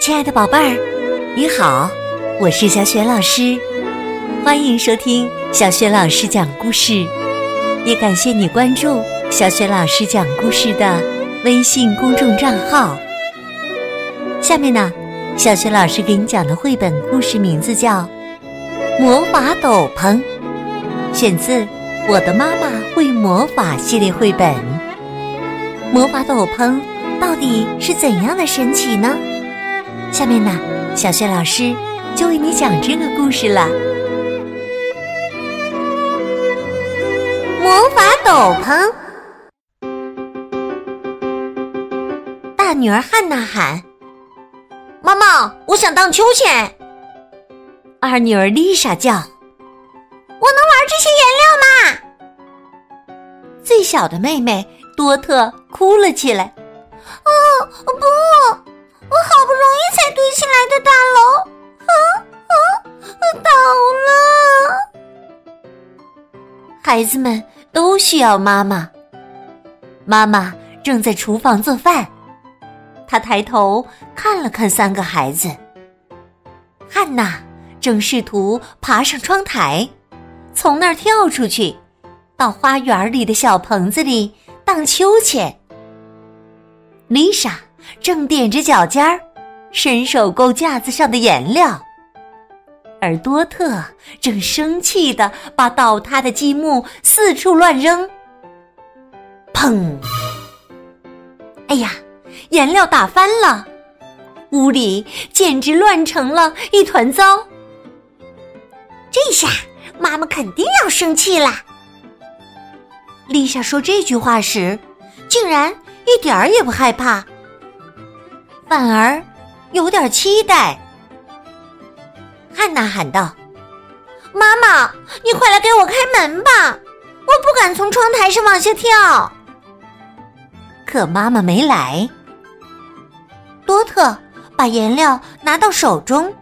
亲爱的宝贝儿，你好，我是小雪老师，欢迎收听小雪老师讲故事，也感谢你关注小雪老师讲故事的微信公众账号。下面呢，小雪老师给你讲的绘本故事名字叫《魔法斗篷》，选自《我的妈妈会魔法》系列绘本。魔法斗篷到底是怎样的神奇呢？下面呢，小雪老师就为你讲这个故事了。魔法斗篷，大女儿汉娜喊：“妈妈，我想荡秋千。”二女儿丽莎叫：“我能玩这些颜料吗？”最小的妹妹多特哭了起来：“哦，不！”我好不容易才堆起来的大楼，啊啊，倒了！孩子们都需要妈妈。妈妈正在厨房做饭，她抬头看了看三个孩子。汉娜正试图爬上窗台，从那儿跳出去，到花园里的小棚子里荡秋千。丽莎。正踮着脚尖儿，伸手够架子上的颜料，而多特正生气的把倒塌的积木四处乱扔。砰！哎呀，颜料打翻了，屋里简直乱成了一团糟。这下妈妈肯定要生气了。丽莎说这句话时，竟然一点儿也不害怕。反而有点期待。汉娜喊道：“妈妈，你快来给我开门吧！我不敢从窗台上往下跳。”可妈妈没来。多特把颜料拿到手中，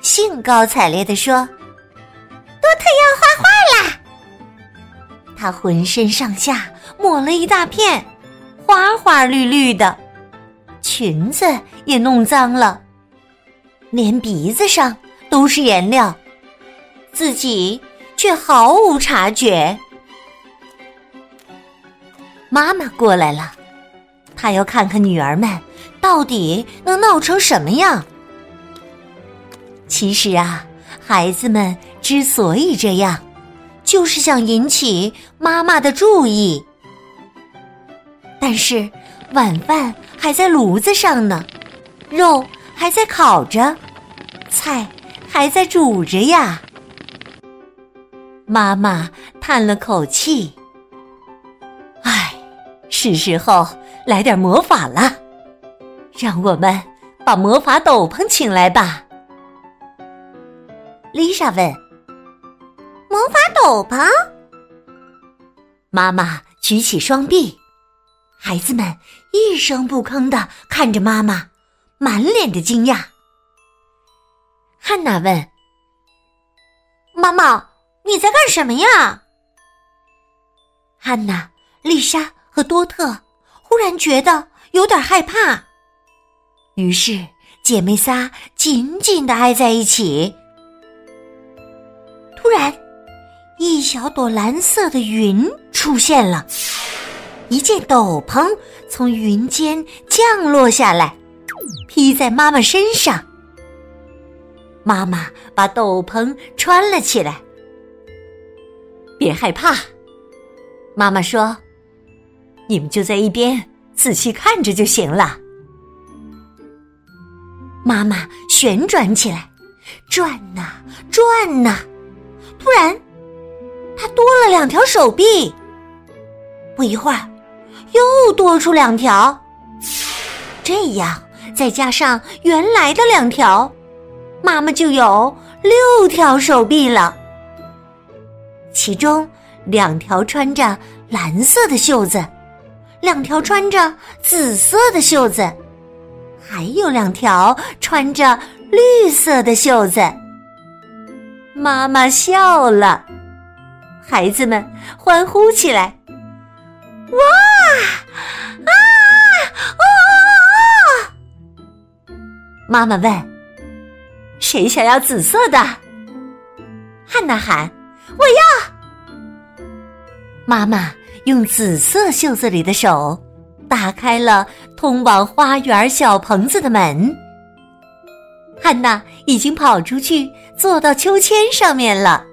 兴高采烈地说：“多特要画画啦！”他浑身上下抹了一大片，花花绿绿的。裙子也弄脏了，连鼻子上都是颜料，自己却毫无察觉。妈妈过来了，她要看看女儿们到底能闹成什么样。其实啊，孩子们之所以这样，就是想引起妈妈的注意。但是晚饭。还在炉子上呢，肉还在烤着，菜还在煮着呀。妈妈叹了口气：“唉，是时候来点魔法了。让我们把魔法斗篷请来吧。”丽莎问：“魔法斗篷？”妈妈举起双臂。孩子们一声不吭的看着妈妈，满脸的惊讶。汉娜问：“妈妈，你在干什么呀？”汉娜、丽莎和多特忽然觉得有点害怕，于是姐妹仨紧紧的挨在一起。小朵蓝色的云出现了。一件斗篷从云间降落下来，披在妈妈身上。妈妈把斗篷穿了起来。别害怕，妈妈说：“你们就在一边仔细看着就行了。”妈妈旋转起来，转呐转呐，突然，她多了两条手臂。不一会儿。又多出两条，这样再加上原来的两条，妈妈就有六条手臂了。其中两条穿着蓝色的袖子，两条穿着紫色的袖子，还有两条穿着绿色的袖子。妈妈笑了，孩子们欢呼起来。哇！啊！哦哦哦！妈妈问：“谁想要紫色的？”汉娜喊：“我要！”妈妈用紫色袖子里的手打开了通往花园小棚子的门。汉娜已经跑出去，坐到秋千上面了。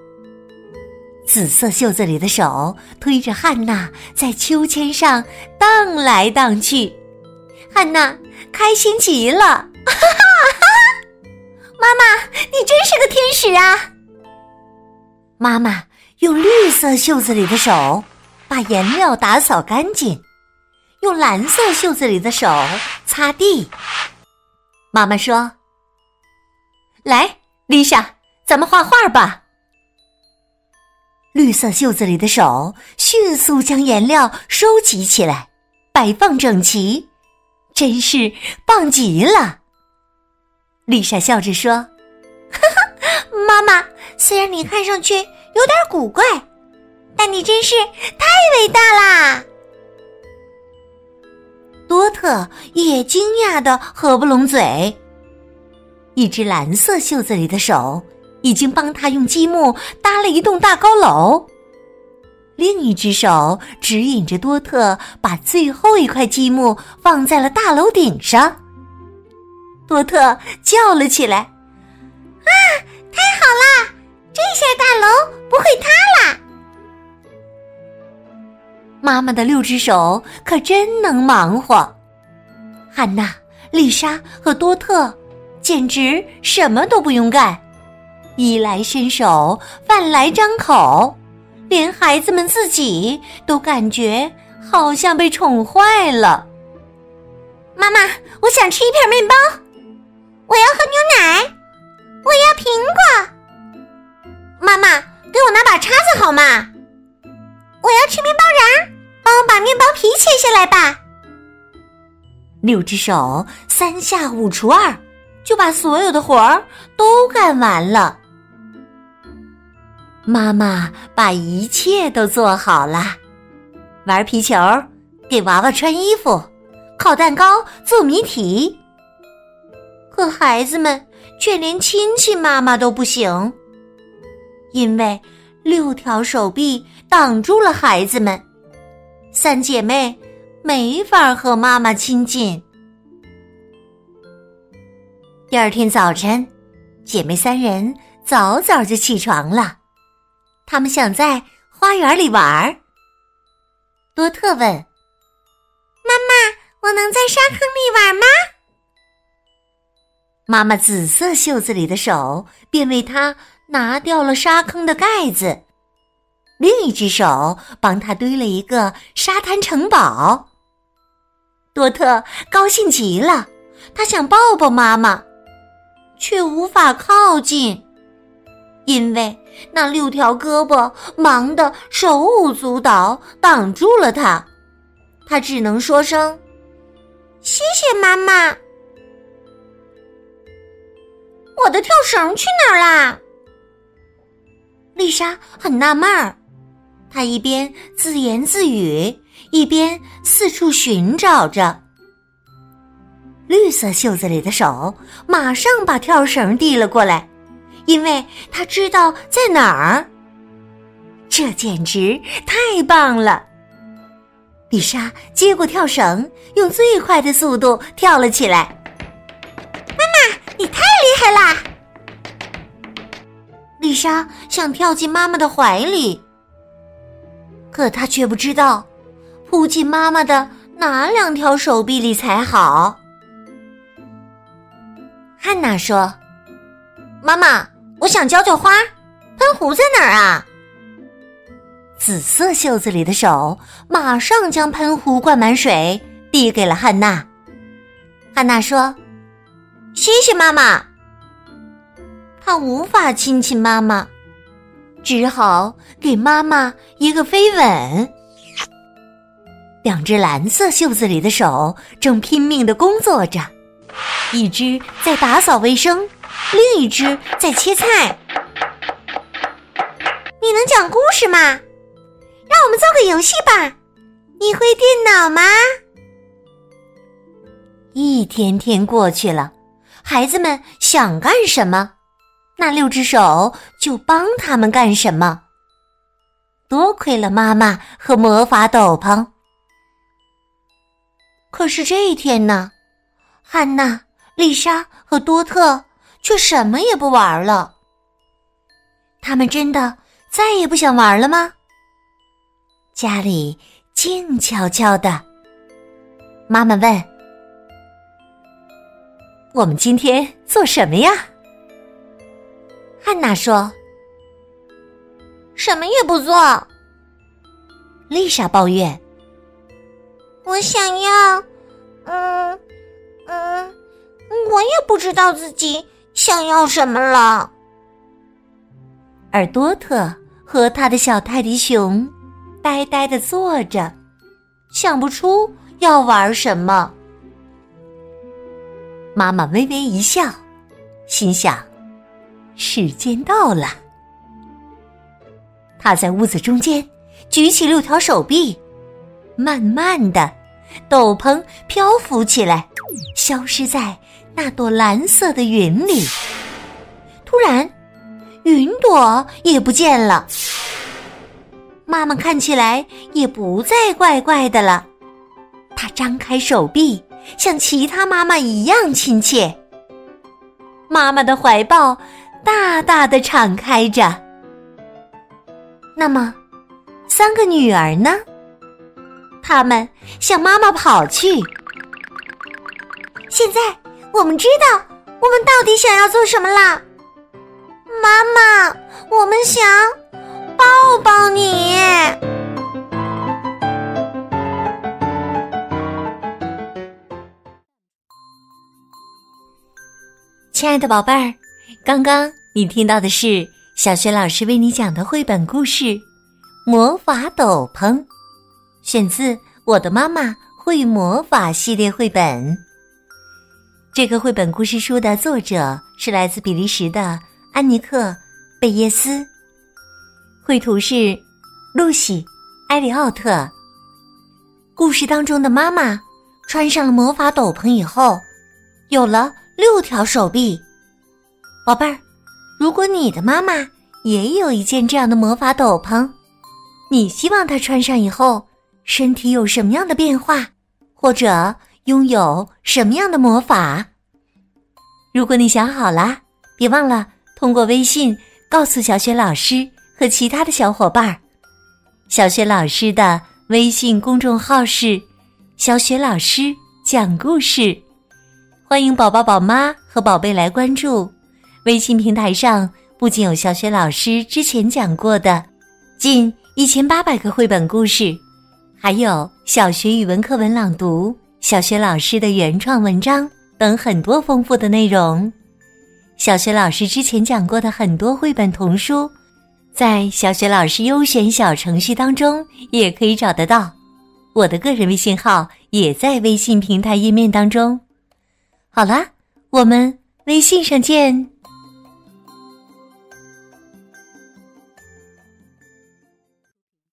紫色袖子里的手推着汉娜在秋千上荡来荡去，汉娜开心极了。哈哈哈！妈妈，你真是个天使啊！妈妈用绿色袖子里的手把颜料打扫干净，用蓝色袖子里的手擦地。妈妈说：“来，丽莎，咱们画画吧。”绿色袖子里的手迅速将颜料收集起来，摆放整齐，真是棒极了。丽莎笑着说：“哈哈，妈妈，虽然你看上去有点古怪，但你真是太伟大啦！”多特也惊讶的合不拢嘴。一只蓝色袖子里的手。已经帮他用积木搭了一栋大高楼。另一只手指引着多特，把最后一块积木放在了大楼顶上。多特叫了起来：“啊，太好啦！这下大楼不会塌啦！”妈妈的六只手可真能忙活。汉娜、丽莎和多特简直什么都不用干。衣来伸手，饭来张口，连孩子们自己都感觉好像被宠坏了。妈妈，我想吃一片面包，我要喝牛奶，我要苹果。妈妈，给我拿把叉子好吗？我要吃面包瓤，帮我把面包皮切下来吧。六只手三下五除二，就把所有的活儿都干完了。妈妈把一切都做好了，玩皮球，给娃娃穿衣服，烤蛋糕，做谜题。可孩子们却连亲亲妈妈都不行，因为六条手臂挡住了孩子们，三姐妹没法和妈妈亲近。第二天早晨，姐妹三人早早就起床了。他们想在花园里玩儿。多特问：“妈妈，我能在沙坑里玩吗？”妈妈紫色袖子里的手便为他拿掉了沙坑的盖子，另一只手帮他堆了一个沙滩城堡。多特高兴极了，他想抱抱妈妈，却无法靠近。因为那六条胳膊忙得手舞足蹈，挡住了他，他只能说声：“谢谢妈妈。”我的跳绳去哪儿啦？丽莎很纳闷儿，她一边自言自语，一边四处寻找着。绿色袖子里的手马上把跳绳递了过来。因为他知道在哪儿，这简直太棒了！丽莎接过跳绳，用最快的速度跳了起来。妈妈，你太厉害啦！丽莎想跳进妈妈的怀里，可她却不知道扑进妈妈的哪两条手臂里才好。汉娜说：“妈妈。”我想浇浇花，喷壶在哪儿啊？紫色袖子里的手马上将喷壶灌满水，递给了汉娜。汉娜说：“谢谢妈妈。”她无法亲亲妈妈，只好给妈妈一个飞吻。两只蓝色袖子里的手正拼命的工作着，一只在打扫卫生。另一只在切菜。你能讲故事吗？让我们做个游戏吧。你会电脑吗？一天天过去了，孩子们想干什么，那六只手就帮他们干什么。多亏了妈妈和魔法斗篷。可是这一天呢，汉娜、丽莎和多特却什么也不玩了。他们真的再也不想玩了吗？家里静悄悄的。妈妈问：“我们今天做什么呀？”汉娜说：“什么也不做。”丽莎抱怨：“我想要……嗯嗯，我也不知道自己想要什么了。”而多特和他的小泰迪熊呆呆的坐着，想不出要玩什么。妈妈微微一笑，心想：时间到了。他在屋子中间举起六条手臂，慢慢的，斗篷漂浮起来，消失在那朵蓝色的云里。突然。云朵也不见了，妈妈看起来也不再怪怪的了。她张开手臂，像其他妈妈一样亲切。妈妈的怀抱大大的敞开着。那么，三个女儿呢？他们向妈妈跑去。现在我们知道，我们到底想要做什么啦。妈妈，我们想抱抱你。亲爱的宝贝儿，刚刚你听到的是小学老师为你讲的绘本故事《魔法斗篷》，选自《我的妈妈会魔法》系列绘本。这个绘本故事书的作者是来自比利时的。安妮克·贝耶斯，绘图是露西·埃里奥特。故事当中的妈妈穿上了魔法斗篷以后，有了六条手臂。宝贝儿，如果你的妈妈也有一件这样的魔法斗篷，你希望她穿上以后身体有什么样的变化，或者拥有什么样的魔法？如果你想好了，别忘了。通过微信告诉小雪老师和其他的小伙伴儿，小雪老师的微信公众号是“小雪老师讲故事”，欢迎宝宝、宝妈和宝贝来关注。微信平台上不仅有小雪老师之前讲过的近一千八百个绘本故事，还有小学语文课文朗读、小学老师的原创文章等很多丰富的内容。小学老师之前讲过的很多绘本童书，在小学老师优选小程序当中也可以找得到。我的个人微信号也在微信平台页面当中。好了，我们微信上见。